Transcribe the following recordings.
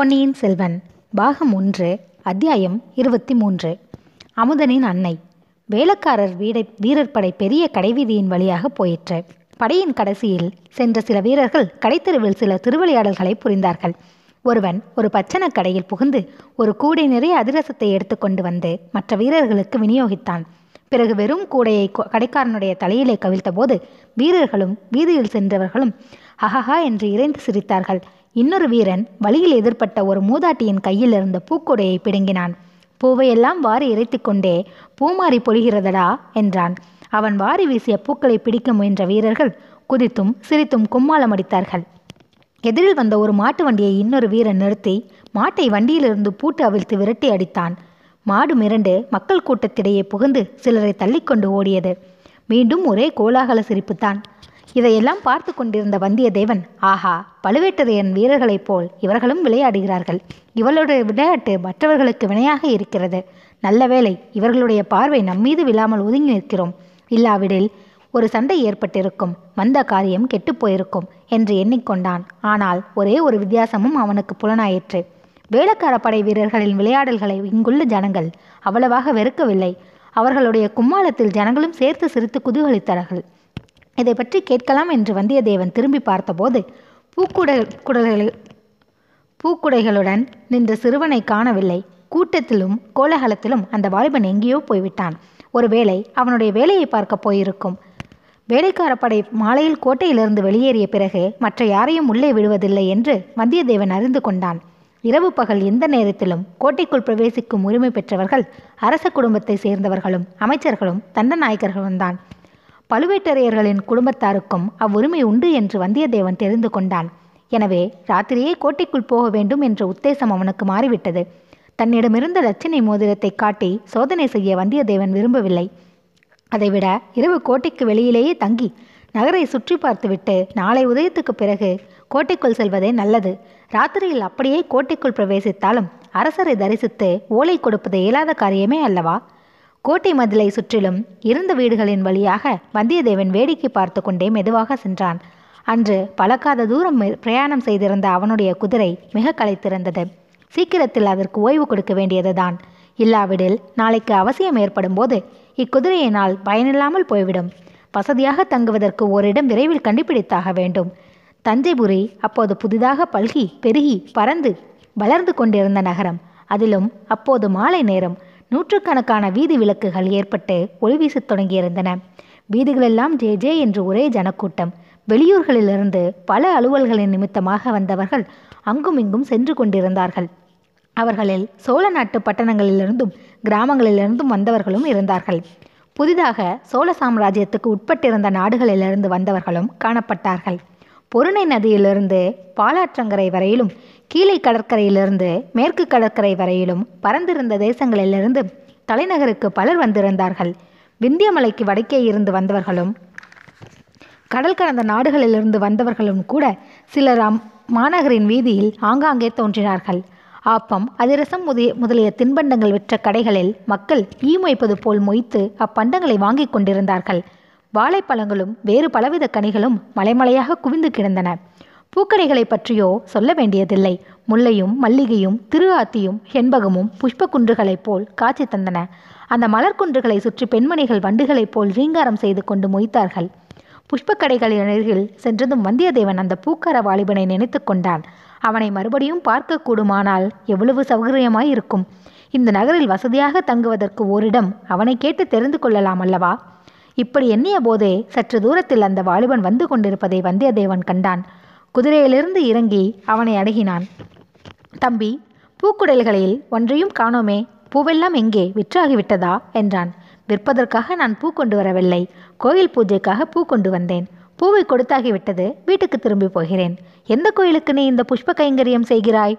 பொன்னியின் செல்வன் பாகம் ஒன்று அத்தியாயம் இருபத்தி மூன்று அமுதனின் அன்னை. வேலக்காரர் வீடை வீரர் படை பெரிய கடைவீதியின் வழியாக போயிற்று. படையின் கடைசியில் சென்ற சில வீரர்கள் கடைத்தெருவில் சில திருவிளையாடல்களை புரிந்தார்கள். ஒருவன் ஒரு பச்சனக் கடையில் புகுந்து ஒரு கூடை நிறைய அதிரசத்தை எடுத்துக்கொண்டு வந்து மற்ற வீரர்களுக்கு விநியோகித்தான். பிறகு வெறும் கூடையை கடைக்காரனுடைய தலையிலே கவிழ்த்தபோது வீரர்களும் வீதியில் சென்றவர்களும் அஹஹா என்று இறைந்து சிரித்தார்கள். இன்னொரு வீரன் வழியில் எதிர்ப்பட்ட ஒரு மூதாட்டியின் கையில் இருந்த பூக்கூடையை பிடுங்கினான். பூவையெல்லாம் வாரி இறைத்து கொண்டே பூமாரி பொழிகிறதடா? என்றான். அவன் வாரி வீசிய பூக்களை பிடிக்க முயன்ற வீரர்கள் குதித்தும் சிரித்தும் கும்மாளம் அடித்தார்கள். எதிரில் வந்த ஒரு மாட்டு வண்டியை இன்னொரு வீரன் நிறுத்தி மாட்டை வண்டியிலிருந்து பூட்டு அவிழ்த்து விரட்டி அடித்தான். மாடு மிரண்டு மக்கள் கூட்டத்திடையே புகுந்து சிலரை தள்ளிக்கொண்டு ஓடியது. மீண்டும் ஒரே கோலாகல சிரிப்புத்தான். இதையெல்லாம் பார்த்து கொண்டிருந்த வந்தியத்தேவன் ஆஹா பழுவேட்டரையன் வீரர்களைப் போல் இவர்களும் விளையாடுகிறார்கள். இவளுடைய விளையாட்டு மற்றவர்களுக்கு வினையாக இருக்கிறது. நல்ல வேளை இவர்களுடைய பார்வை நம்மீது விழாமல் ஒதுங்கி நிற்கிறோம். இல்லாவிடில் ஒரு சண்டை ஏற்பட்டிருக்கும். வந்த காரியம் கெட்டுப் போயிருக்கும் என்று எண்ணிக்கொண்டான். ஆனால் ஒரே ஒரு வித்தியாசமும் அவனுக்கு புலனாயிற்று. வேளக்கார படை வீரர்களின் விளையாடல்களை இங்குள்ள ஜனங்கள் அவ்வளவாக வெறுக்கவில்லை. அவர்களுடைய கும்மாளத்தில் ஜனங்களும் சேர்த்து சிரித்து குதூகலித்தார்கள் இதை பற்றி கேட்கலாம் என்று வந்தியத்தேவன் திரும்பி பார்த்தபோது பூக்குடை குடல்களை பூக்குடைகளுடன் நின்ற சிறுவனை காணவில்லை. கூட்டத்திலும் கோலாகலத்திலும் அந்த வாலிபன் எங்கேயோ போய்விட்டான். ஒருவேளை அவனுடைய வேலையை பார்க்க போயிருக்கும். வேலைக்கார படை மாலையில் கோட்டையிலிருந்து வெளியேறிய பிறகு மற்ற யாரையும் உள்ளே விடுவதில்லை என்று வந்தியத்தேவன் அறிந்து கொண்டான். இரவு பகல் எந்த நேரத்திலும் கோட்டைக்குள் பிரவேசிக்கும் உரிமை பெற்றவர்கள் அரச குடும்பத்தை சேர்ந்தவர்களும் அமைச்சர்களும் தண்டநாயகர்களும் தான். பழுவேட்டரையர்களின் குடும்பத்தாருக்கும் அவ்வுரிமை உண்டு என்று வந்தியத்தேவன் தெரிந்து கொண்டான். எனவே ராத்திரியே கோட்டைக்குள் போக வேண்டும் என்ற உத்தேசம் அவனுக்கு மாறிவிட்டது. தன்னிடமிருந்த லட்சணை மோதிரத்தை காட்டி சோதனை செய்ய வந்தியத்தேவன் விரும்பவில்லை. அதைவிட இரவு கோட்டைக்கு வெளியிலேயே தங்கி நகரை சுற்றி பார்த்துவிட்டு நாளை உதயத்துக்கு பிறகு கோட்டைக்குள் செல்வதே நல்லது. ராத்திரியில் அப்படியே கோட்டைக்குள் பிரவேசித்தாலும் அரசரை தரிசித்து ஓலை கொடுப்பது இயலாத காரியமே அல்லவா? கோட்டை மதிலை சுற்றிலும் இருந்த வீடுகளின் வழியாக வந்தியத்தேவன் வேடிக்கை பார்த்து கொண்டே மெதுவாக சென்றான். அன்று பழக்காத தூரம் பிரயாணம் செய்திருந்த அவனுடைய குதிரை மிக களைத்திருந்தது. சீக்கிரத்தில் அதற்கு ஓய்வு கொடுக்க வேண்டியதுதான். இல்லாவிடில் நாளைக்கு அவசியம் ஏற்படும் போது இக்குதிரையினால் பயனில்லாமல் போய்விடும். வசதியாக தங்குவதற்கு ஓரிடம் விரைவில் கண்டுபிடித்தாக வேண்டும். தஞ்சைபுரி அப்போது புதிதாக பல்கி பெருகி பறந்து வளர்ந்து கொண்டிருந்த நகரம். அதிலும் அப்போது மாலை நேரம் நூற்றுக்கணக்கான வீதி விளக்குகள் ஏற்பட்டு ஒளி வீசத் தொடங்கியிருந்தன. வீதிகளெல்லாம் ஜே ஜே என்று ஒரே ஜனக்கூட்டம். வெளியூர்களிலிருந்து பல அலுவல்களின் நிமித்தமாக வந்தவர்கள் அங்கும் இங்கும் சென்று கொண்டிருந்தார்கள். அவர்களில் சோழ நாட்டு பட்டணங்களிலிருந்தும் கிராமங்களிலிருந்தும் வந்தவர்களும் இருந்தார்கள். புதிதாக சோழ சாம்ராஜ்யத்துக்கு உட்பட்டிருந்த நாடுகளிலிருந்து வந்தவர்களும் காணப்பட்டார்கள். பொருணை நதியிலிருந்து பாலாற்றங்கரை வரையிலும் கீழே கடற்கரையிலிருந்து மேற்கு கடற்கரை வரையிலும் பறந்திருந்த தேசங்களிலிருந்து தலைநகருக்கு பலர் வந்திருந்தார்கள். விந்தியமலைக்கு வடக்கே இருந்து வந்தவர்களும் கடல் கடந்த நாடுகளிலிருந்து வந்தவர்களும் கூட சிலர் மாநகரின் வீதியில் ஆங்காங்கே தோன்றினார்கள். ஆப்பம் அதிரசம் முதலிய முதலிய தின்பண்டங்கள் விற்ற கடைகளில் மக்கள் ஈ மொய்ப்பது போல் மொய்த்து அப்பண்டங்களை வாங்கிக் கொண்டிருந்தார்கள். வாழைப்பழங்களும் வேறு பலவித கனிகளும் மலைமலையாக குவிந்து கிடந்தன. பூக்கடைகளை பற்றியோ சொல்ல வேண்டியதில்லை. முல்லையும் மல்லிகையும் திரு ஆத்தியும் செண்பகமும் புஷ்பக்குன்றுகளைப் போல் காட்சி தந்தன. அந்த மலர்குன்றுகளை சுற்றி பெண்மணிகள் வண்டுகளைப் போல் ரீங்காரம் செய்து கொண்டு மொய்த்தார்கள். புஷ்பக்கடைகளின் அருகில் சென்றதும் வந்தியத்தேவன் அந்த பூக்கார வாலிபனை நினைத்து கொண்டான். அவனை மறுபடியும் பார்க்க கூடுமானால் எவ்வளவு சௌகரியமாய் இருக்கும் இந்த நகரில் வசதியாக தங்குவதற்கு ஓரிடம் அவனை கேட்டு தெரிந்து கொள்ளலாம் அல்லவா? இப்படி எண்ணிய போதே சற்று தூரத்தில் அந்த வாலிபன் வந்து கொண்டிருப்பதை வந்தியத்தேவன் கண்டான். குதிரையிலிருந்து இறங்கி அவனை அணுகினான். தம்பி பூக்குடல்களில் ஒன்றையும் காணோமே. பூவெல்லாம் எங்கே? விற்றாகிவிட்டதா? என்றான். விற்பதற்காக நான் பூ கொண்டு வரவில்லை. கோயில் பூஜைக்காக பூ கொண்டு வந்தேன். பூவை கொடுத்தாகிவிட்டது. வீட்டுக்கு திரும்பி போகிறேன். எந்த கோயிலுக்கு நீ இந்த புஷ்ப கைங்கரியம் செய்கிறாய்?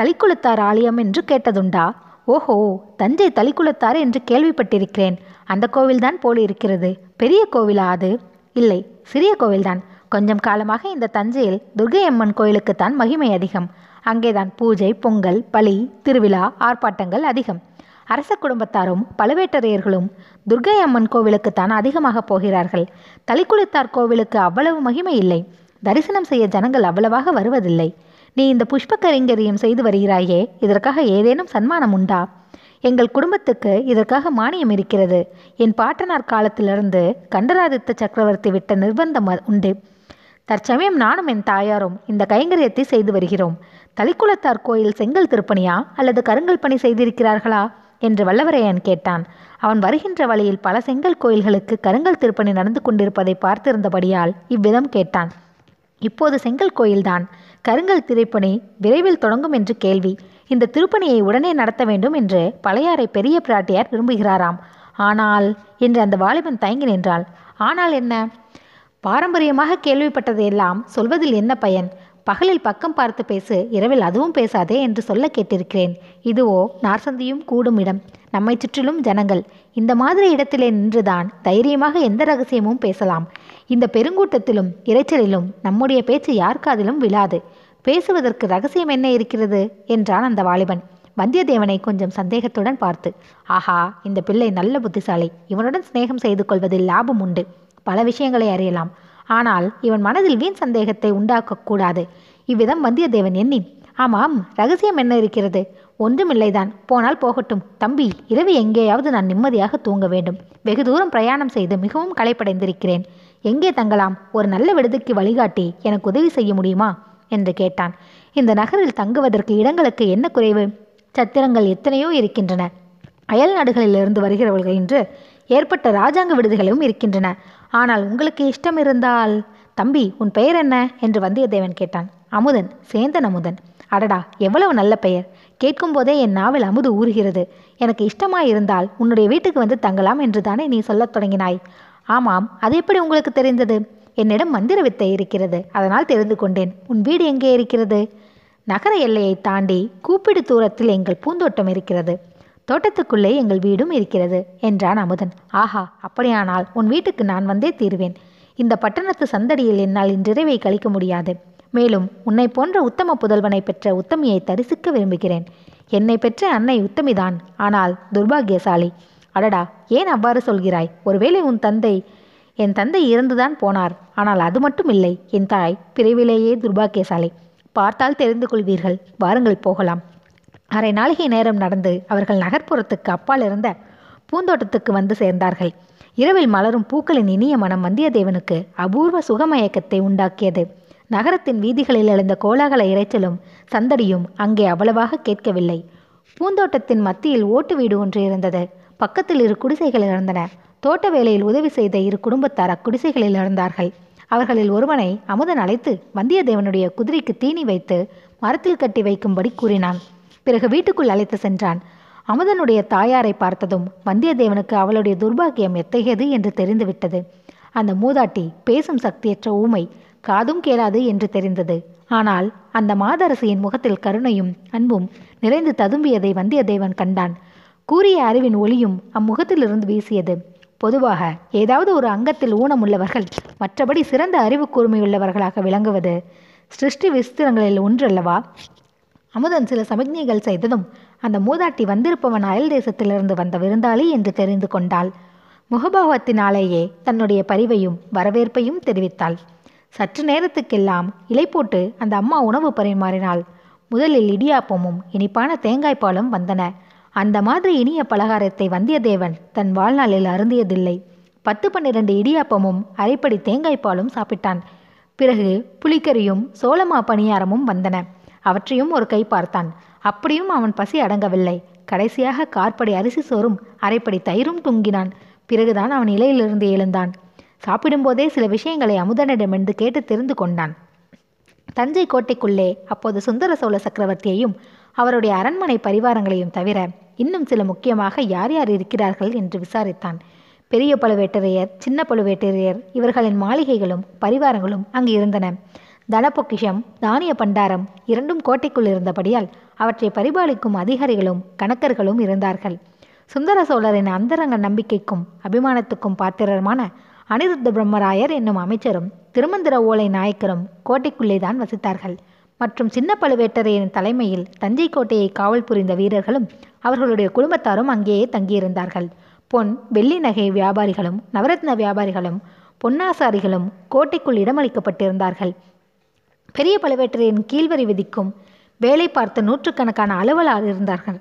தளிக்குளத்தார் ஆலயம் என்று கேட்டதுண்டா? ஓஹோ தஞ்சை தளிக்குளத்தார் என்று கேள்விப்பட்டிருக்கிறேன். அந்த கோவில்தான் போல் இருக்கிறது பெரிய கோவிலா அது? இல்லை சிறிய கோவில்தான். கொஞ்சம் காலமாக இந்த தஞ்சையில் துர்க்கை அம்மன் கோயிலுக்குத்தான் மகிமை அதிகம். அங்கேதான் பூஜை பொங்கல் பலி திருவிழா ஆர்ப்பாட்டங்கள் அதிகம். அரச குடும்பத்தாரும் பழுவேட்டரையர்களும் துர்க்கை அம்மன் கோவிலுக்குத்தான் அதிகமாக போகிறார்கள். தளிக்குளத்தார் கோவிலுக்கு அவ்வளவு மகிமை இல்லை. தரிசனம் செய்ய ஜனங்கள் அவ்வளவாக வருவதில்லை. நீ இந்த புஷ்ப கைங்கரியம் செய்து வருகிறாயே இதற்காக ஏதேனும் சன்மானம் உண்டா? எங்கள் குடும்பத்துக்கு இதற்காக மானியம் இருக்கிறது. என் பாட்டனார் காலத்திலிருந்து கண்டராதித்த சக்கரவர்த்தி விட்ட நிர்பந்தம் உண்டு. தற்சமயம் நானும் என் தாயாரும் இந்த கைங்கரியத்தை செய்து வருகிறோம். தளிக்குளத்தார் கோயில் செங்கல் திருப்பணியா? அல்லது கருங்கல் பணி செய்திருக்கிறார்களா? என்று வல்லவரையன் கேட்டான். அவன் வருகின்ற வழியில் பல செங்கல் கோயில்களுக்கு கருங்கல் திருப்பணி நடந்து கொண்டிருப்பதை பார்த்திருந்தபடியால் இவ்விதம் கேட்டான். இப்போது செங்கல் கோயில்தான். கருங்கல் திருப்பணி விரைவில் தொடங்கும் என்று கேள்வி. இந்த திருப்பணியை உடனே நடத்த வேண்டும் என்று பழையாறை பெரிய பிராட்டியார் விரும்புகிறாராம். ஆனால் என்று அந்த வாலிபன் தயங்கி நின்றாள். ஆனால் என்ன? பாரம்பரியமாக கேள்விப்பட்டதையெல்லாம் சொல்வதில் என்ன பயன்? பகலில் பக்கம் பார்த்து பேசு இரவில் அதுவும் பேசாதே என்று சொல்ல கேட்டிருக்கிறேன். இதுவோ நார்சந்தியும் கூடும் இடம். நம்மை சுற்றிலும் ஜனங்கள். இந்த மாதிரி இடத்திலே நின்றுதான் தைரியமாக எந்த ரகசியமும் பேசலாம். இந்த பெருங்கூட்டத்திலும் இரைச்சலிலும் நம்முடைய பேச்சு யார் காதிலும் விழாது. பேசுவதற்கு ரகசியம் என்ன இருக்கிறது? என்றான் அந்த வாலிபன். வந்தியத்தேவனை கொஞ்சம் சந்தேகத்துடன் பார்த்து ஆஹா இந்த பிள்ளை நல்ல புத்திசாலி. இவனுடன் சிநேகம் செய்து கொள்வதில் லாபம் உண்டு. பல விஷயங்களை அறியலாம். ஆனால் இவன் மனதில் வீண் சந்தேகத்தை உண்டாக்கக்கூடாது. இவ்விதம் வந்தியத்தேவன் எண்ணி ஆமாம் ரகசியம் என்ன இருக்கிறது? ஒன்றுமில்லைதான். போனால் போகட்டும். தம்பி இரவு எங்கேயாவது நான் நிம்மதியாக தூங்க வேண்டும். வெகு தூரம் பிரயாணம் செய்து மிகவும் களைப்படைந்திருக்கிறேன். எங்கே தங்கலாம்? ஒரு நல்ல விடுதிக்கு வழிகாட்டி எனக்கு உதவி செய்ய முடியுமா? என்று கேட்டான். இந்த நகரில் தங்குவதற்கு இடங்களுக்கு என்ன குறைவு? சத்திரங்கள் எத்தனையோ இருக்கின்றன. அயல் நாடுகளிலிருந்து வருகிறவர்கள் என்று ஏற்பட்ட ராஜாங்க விடுதிகளும் இருக்கின்றன. ஆனால் உங்களுக்கு இஷ்டம் இருந்தால் தம்பி உன் பெயர் என்ன? என்று வந்தியத்தேவன் கேட்டான். அமுதன் சேந்தன் அமுதன். அடடா எவ்வளவு நல்ல பெயர். கேட்கும்போதே என் நாவல் அமுது ஊறுகிறது. எனக்கு இஷ்டமாயிருந்தால் உன்னுடைய வீட்டுக்கு வந்து தங்கலாம் என்று தானே நீ சொல்லத் தொடங்கினாய். ஆமாம் அது எப்படி உங்களுக்கு தெரிந்தது? என்னிடம் மந்திர வித்தை இருக்கிறது அதனால் தெரிந்து கொண்டேன். உன் வீடு எங்கே இருக்கிறது? நகர எல்லையை தாண்டி கூப்பிடு தூரத்தில் எங்கள் பூந்தோட்டம் இருக்கிறது. தோட்டத்துக்குள்ளே எங்கள் வீடும் இருக்கிறது என்றான் அமுதன். ஆஹா அப்படியானால் உன் வீட்டுக்கு நான் வந்தே தீருவேன். இந்த பட்டணத்து சந்தடியில் என்னால் இன்றிரவை கழிக்க முடியாது. மேலும் உன்னை போன்ற உத்தம புதல்வனை பெற்ற உத்தமியை தரிசிக்க விரும்புகிறேன். என்னை பெற்ற அன்னை உத்தமிதான். ஆனால் துர்பாக்கியசாலி அடடா ஏன் அவ்வாறு சொல்கிறாய்? ஒருவேளை உன் தந்தை என் தந்தை இறந்துதான் போனார். ஆனால் அது மட்டும் இல்லை என் தாய் பிரிவிலேயே துர்பாக்கியசாலி பார்த்தால் தெரிந்து கொள்வீர்கள். வாருங்கள் போகலாம். அரை நாளிகை நேரம் நடந்து அவர்கள் நகர்ப்புறத்துக்கு அப்பால் இருந்த பூந்தோட்டத்துக்கு வந்து சேர்ந்தார்கள். இரவில் மலரும் பூக்களின் இனிய மனம் வந்தியத்தேவனுக்கு அபூர்வ சுகமயக்கத்தை உண்டாக்கியது. நகரத்தின் வீதிகளில் எழுந்த கோலாகல இரைச்சலும் சந்தடியும் அங்கே அவ்வளவாக கேட்கவில்லை. பூந்தோட்டத்தின் மத்தியில் ஓட்டு வீடு ஒன்று இருந்தது. பக்கத்தில் இரு குடிசைகள் இருந்தன. தோட்ட வேலையில் உதவி செய்த இரு குடும்பத்தார் அக்குடிசைகளில் இருந்தார்கள் அவர்களில் ஒருவனை அமுதன் அழைத்து வந்தியத்தேவனுடைய குதிரைக்கு தீனி வைத்து மரத்தில் கட்டி வைக்கும்படி கூறினான். பிறகு வீட்டுக்குள் அழைத்து சென்றான். அமுதனுடைய தாயாரை பார்த்ததும் வந்தியத்தேவனுக்கு அவளுடைய துர்பாக்கியம் எத்தகையது என்று தெரிந்துவிட்டது. அந்த மூதாட்டி பேசும் சக்தியற்ற ஊமை காதும் கேளாது என்று தெரிந்தது. ஆனால் அந்த மாதரசியின் முகத்தில் கருணையும் அன்பும் நிறைந்து ததும்பியதை வந்தியத்தேவன் கண்டான். கூறிய அறிவின் ஒளியும் அம்முகத்திலிருந்து வீசியது. பொதுவாக ஏதாவது ஒரு அங்கத்தில் ஊனமுள்ளவர்கள் மற்றபடி சிறந்த அறிவு கூர்மையுள்ளவர்களாக விளங்குவது சிருஷ்டி விஸ்திரங்களில் ஒன்றல்லவா? அமுதன் சில சமிக்ஞைகள் செய்ததும் அந்த மூதாட்டி வந்திருப்பவன் அயல் தேசத்திலிருந்து வந்த விருந்தாளி என்று தெரிந்து கொண்டாள். முகபாவத்தினாலேயே தன்னுடைய பரிவையும் வரவேற்பையும் தெரிவித்தாள். சற்று நேரத்துக்கெல்லாம் இலை போட்டு அந்த அம்மா உணவு பரிமாறினாள். முதலில் இடியாப்பமும் இனிப்பான தேங்காய்ப்பாலும் வந்தன. அந்த மாதிரி இனிய பலகாரத்தை வந்தியத்தேவன் தன் வாழ்நாளில் அருந்தியதில்லை. பத்து பன்னிரண்டு இடியாப்பமும் அரைப்படி தேங்காய்ப்பாலும் சாப்பிட்டான். பிறகு புளிக்கறியும் சோளமா பணியாரமும் வந்தன. அவற்றையும் ஒரு கை பார்த்தான். அப்படியும் அவன் பசி அடங்கவில்லை. கடைசியாக கார்படி அரிசி சோறும் அரைப்படி தயிரும் துங்கினான். பிறகுதான் அவன் இலையிலிருந்து எழுந்தான். சாப்பிடும்போதே சில விஷயங்களை அமுதனிடமிருந்து கேட்டு தெரிந்து கொண்டான். தஞ்சை கோட்டைக்குள்ளே அப்போது சுந்தர சோழ சக்கரவர்த்தியையும் அவருடைய அரண்மனை பரிவாரங்களையும் தவிர இன்னும் சில முக்கியமாக யார் யார் இருக்கிறார்கள் என்று விசாரித்தான். பெரிய பழுவேட்டரையர் சின்ன பழுவேட்டரையர் இவர்களின் மாளிகைகளும் பரிவாரங்களும் அங்கு இருந்தன. தனப்பொக்கிஷம் தானிய பண்டாரம் இரண்டும் கோட்டைக்குள் இருந்தபடியால் அவற்றை பரிபாலிக்கும் அதிகாரிகளும் கணக்கர்களும் இருந்தார்கள். சுந்தர சோழரின் அந்தரங்க நம்பிக்கைக்கும் அபிமானத்துக்கும் பாத்திரமான அனிருத்த பிரம்மராயர் என்னும் அமைச்சரும் திருமந்திர ஓலை நாயக்கரும் கோட்டைக்குள்ளே தான் வசித்தார்கள். மற்றும் சின்ன பழுவேட்டரையரின் தலைமையில் தஞ்சை கோட்டையை காவல் புரிந்த வீரர்களும் அவர்களுடைய குடும்பத்தாரும் அங்கேயே தங்கியிருந்தார்கள். பொன் வெள்ளி நகை வியாபாரிகளும் நவரத்ன வியாபாரிகளும் பொன்னாசாரிகளும் கோட்டைக்குள் இடமளிக்கப்பட்டிருந்தார்கள். பெரிய பழுவேட்டரையின் கீழ்வரி விதிக்கும் வேலை பார்த்த நூற்றுக்கணக்கான அலுவலர் இருந்தார்கள்.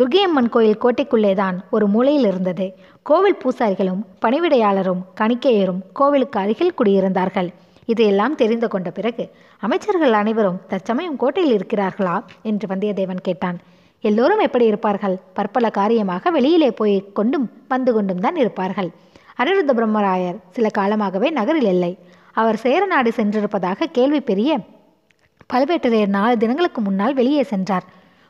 துர்கையம்மன் கோயில் கோட்டைக்குள்ளே தான் ஒரு மூலையில் இருந்தது. கோவில் பூசாரிகளும் பணிவிடையாளரும் கணிக்கையரும் கோவிலுக்கு அருகில் குடியிருந்தார்கள். இதையெல்லாம் தெரிந்து கொண்ட பிறகு அமைச்சர்கள் அனைவரும் தற்சமயம் கோட்டையில் இருக்கிறார்களா? என்று வந்தியத்தேவன் கேட்டான். எல்லோரும் எப்படி இருப்பார்கள்? பற்பல காரியமாக வெளியிலே போய் கொண்டும் வந்து கொண்டும் தான் இருப்பார்கள். அனிருத்த பிரம்மராயர் சில காலமாகவே நகரில் இல்லை. அவர் சேரநாடு சென்றிருப்பதாக கேள்வி பெரிய பழுவேட்டரையர் நாலு தினங்களுக்கு முன்னால் வெளியே சென்றார்.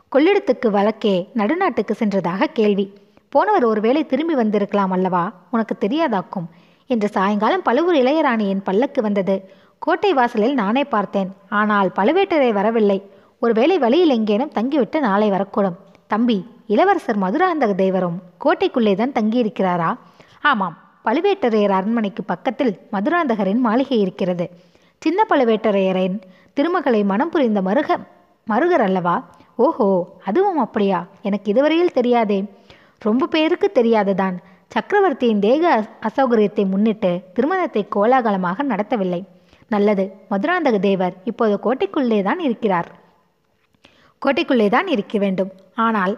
கொள்ளிடத்துக்கு வழக்கே நடுநாட்டுக்கு சென்றதாக கேள்வி. போனவர் ஒருவேளை திரும்பி வந்திருக்கலாம் அல்லவா? உனக்கு தெரியாதாக்கும்? என்று சாயங்காலம் பழுவூர் இளையராணியின் பல்லக்கு வந்தது. கோட்டை வாசலில் நானே பார்த்தேன். ஆனால் பழுவேட்டரை வரவில்லை. ஒருவேளை வழியில் எங்கேனும் தங்கிவிட்டு நாளை வரக்கூடும். தம்பி இளவரசர் மதுராந்தக தேவரும் கோட்டைக்குள்ளே தான் தங்கியிருக்கிறாரா? ஆமாம். பழுவேட்டரையர் அரண்மனைக்கு பக்கத்தில் மதுராந்தகரின் மாளிகை இருக்கிறது. சின்ன பழுவேட்டரையரின் திருமகளை மனம் புரிந்த மருக மருகர் அல்லவா? ஓஹோ அதுவும் அப்படியா? எனக்கு இதுவரையில் தெரியாதே. ரொம்ப பேருக்கு தெரியாதுதான். சக்கரவர்த்தியின் தேக அசௌகரியத்தை முன்னிட்டு திருமணத்தை கோலாகலமாக நடத்தவில்லை. நல்லது மதுராந்தக தேவர் இப்போது கோட்டைக்குள்ளே தான் இருக்கிறார். கோட்டைக்குள்ளே தான் இருக்க வேண்டும். ஆனால்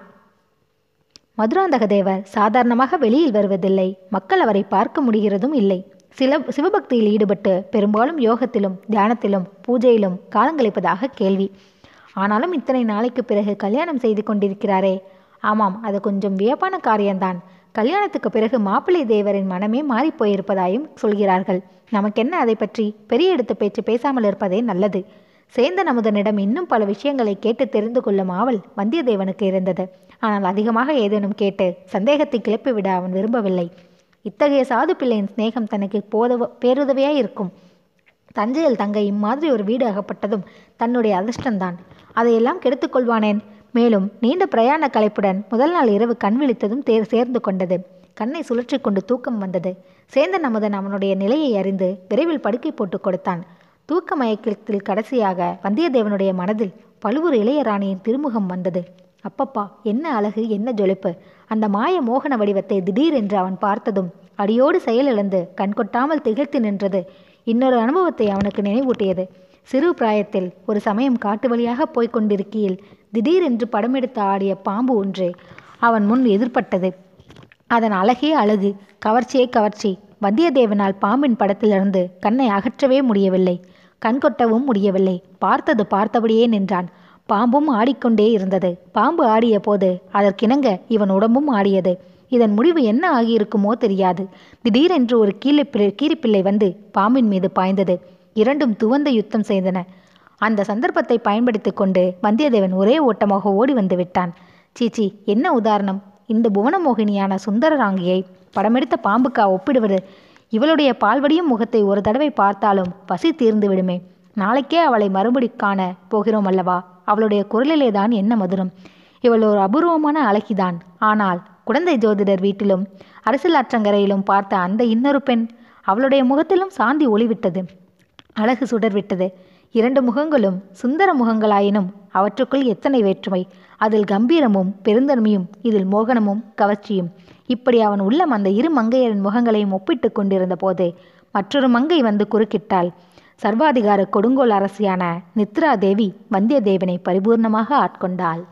மதுராந்தக தேவர் சாதாரணமாக வெளியில் வருவதில்லை. மக்கள் அவரை பார்க்க முடிகிறதும் இல்லை. சில சிவபக்தியில் ஈடுபட்டு பெரும்பாலும் யோகத்திலும் தியானத்திலும் பூஜையிலும் காலங்கழிப்பதாக கேள்வி. ஆனாலும் இத்தனை நாளைக்கு பிறகு கல்யாணம் செய்து கொண்டிருக்கிறாரே. ஆமாம் அது கொஞ்சம் வியப்பான காரியம்தான். கல்யாணத்துக்கு பிறகு மாப்பிள்ளை தேவரின் மனமே மாறிப்போயிருப்பதாயும் சொல்கிறார்கள். நமக்கென்ன அதை பற்றி பெரிய எடுத்து பேச்சு பேசாமல் இருப்பதே நல்லது. சேந்தன் அமுதனிடம் இன்னும் பல விஷயங்களை கேட்டு தெரிந்து கொள்ளும் ஆவல் வந்தியத்தேவனுக்கு இருந்தது. ஆனால் அதிகமாக ஏதேனும் கேட்டு சந்தேகத்தை கிளப்பிவிட அவன் விரும்பவில்லை. இத்தகைய சாது பிள்ளையின் சிநேகம் தனக்கு போதவ பேருதவியாய் இருக்கும் தஞ்சையில் தங்க இம்மாதிரி ஒரு வீடு அகப்பட்டதும் தன்னுடைய அதிர்ஷ்டம்தான். அதையெல்லாம் கெடுத்துக்கொள்வானேன். மேலும் நீண்ட பிரயாண கலைப்புடன் முதல் நாள் இரவு கண் விழித்ததும் தேர் சேர்ந்து கொண்டது. கண்ணை சுழற்றி கொண்டு தூக்கம் வந்தது. சேந்தன் அமுதன் அவனுடைய நிலையை அறிந்து விரைவில் படுக்கை போட்டு கொடுத்தான். தூக்க மயக்கத்தில் கடைசியாக வந்தியத்தேவனுடைய மனதில் பழுவூர் இளையராணியின் திருமுகம் வந்தது. அப்பப்பா என்ன அழகு என்ன ஜொலிப்பு. அந்த மாய மோகன வடிவத்தை திடீரென்று அவன் பார்த்ததும் அடியோடு செயலிழந்து கண்கொட்டாமல் திகழ்த்து நின்றது. இன்னொரு அனுபவத்தை அவனுக்கு நினைவூட்டியது. சிறு பிராயத்தில் ஒரு சமயம் காட்டு வழியாக போய்க் கொண்டிருக்கையில் திடீரென்று படமெடுத்து ஆடிய பாம்பு ஒன்று அவன் முன் எதிர்பட்டது. அதன் அழகே அழகு. கவர்ச்சியே கவர்ச்சி. வந்தியத்தேவனால் பாம்பின் படத்திலிருந்து கண்ணை அகற்றவே முடியவில்லை. கண்கொட்டவும் முடியவில்லை. பார்த்தது பார்த்தபடியே நின்றான். பாம்பும் ஆடிக்கொண்டே இருந்தது. பாம்பு ஆடிய போது அதற்கிணங்க இவன் உடம்பும் ஆடியது. இதன் முடிவு என்ன ஆகியிருக்குமோ தெரியாது. திடீரென்று ஒரு கீழிப்பிள்ளை கீரிப்பிள்ளை வந்து பாம்பின் மீது பாய்ந்தது. இரண்டும் துவந்த யுத்தம் செய்தன. அந்த சந்தர்ப்பத்தை பயன்படுத்தி கொண்டு வந்தியத்தேவன் ஒரே ஓட்டமாக ஓடி வந்து விட்டான். சீச்சி என்ன உதாரணம்? இந்த புவனமோகினியான சுந்தரராங்கியை படமெடுத்த பாம்புக்கா ஒப்பிடுவது? இவளுடைய பால்வடியும் முகத்தை ஒரு தடவை பார்த்தாலும் பசி தீர்ந்து விடுமே. நாளைக்கே அவளை மறுபடி காண போகிறோம் அல்லவா? அவளுடைய குரலிலே தான் என்ன மதுரம்? இவள் ஒரு அபூர்வமான அழகிதான். ஆனால் குழந்தை ஜோதிடர் வீட்டிலும் அரசியல் அற்றங்கரையிலும் பார்த்த அந்த இன்னொரு பெண் அவளுடைய முகத்திலும் சாந்தி ஒளிவிட்டது. அழகு சுடர்விட்டது. இரண்டு முகங்களும் சுந்தர முகங்களாயினும் அவற்றுக்குள் எத்தனை வேற்றுமை. அதில் கம்பீரமும் பெருந்தன்மையும் இதில் மோகனமும் கவர்ச்சியும். இப்படி அவன் உள்ளம் அந்த இரு மங்கையரின் முகங்களையும் ஒப்பிட்டு கொண்டிருந்த போது மற்றொரு மங்கை வந்து குறுக்கிட்டாள். சர்வாதிகார கொடுங்கோல் அரசியான நித்ரா தேவி வந்தியத்தேவனை பரிபூர்ணமாக ஆட்கொண்டாள்.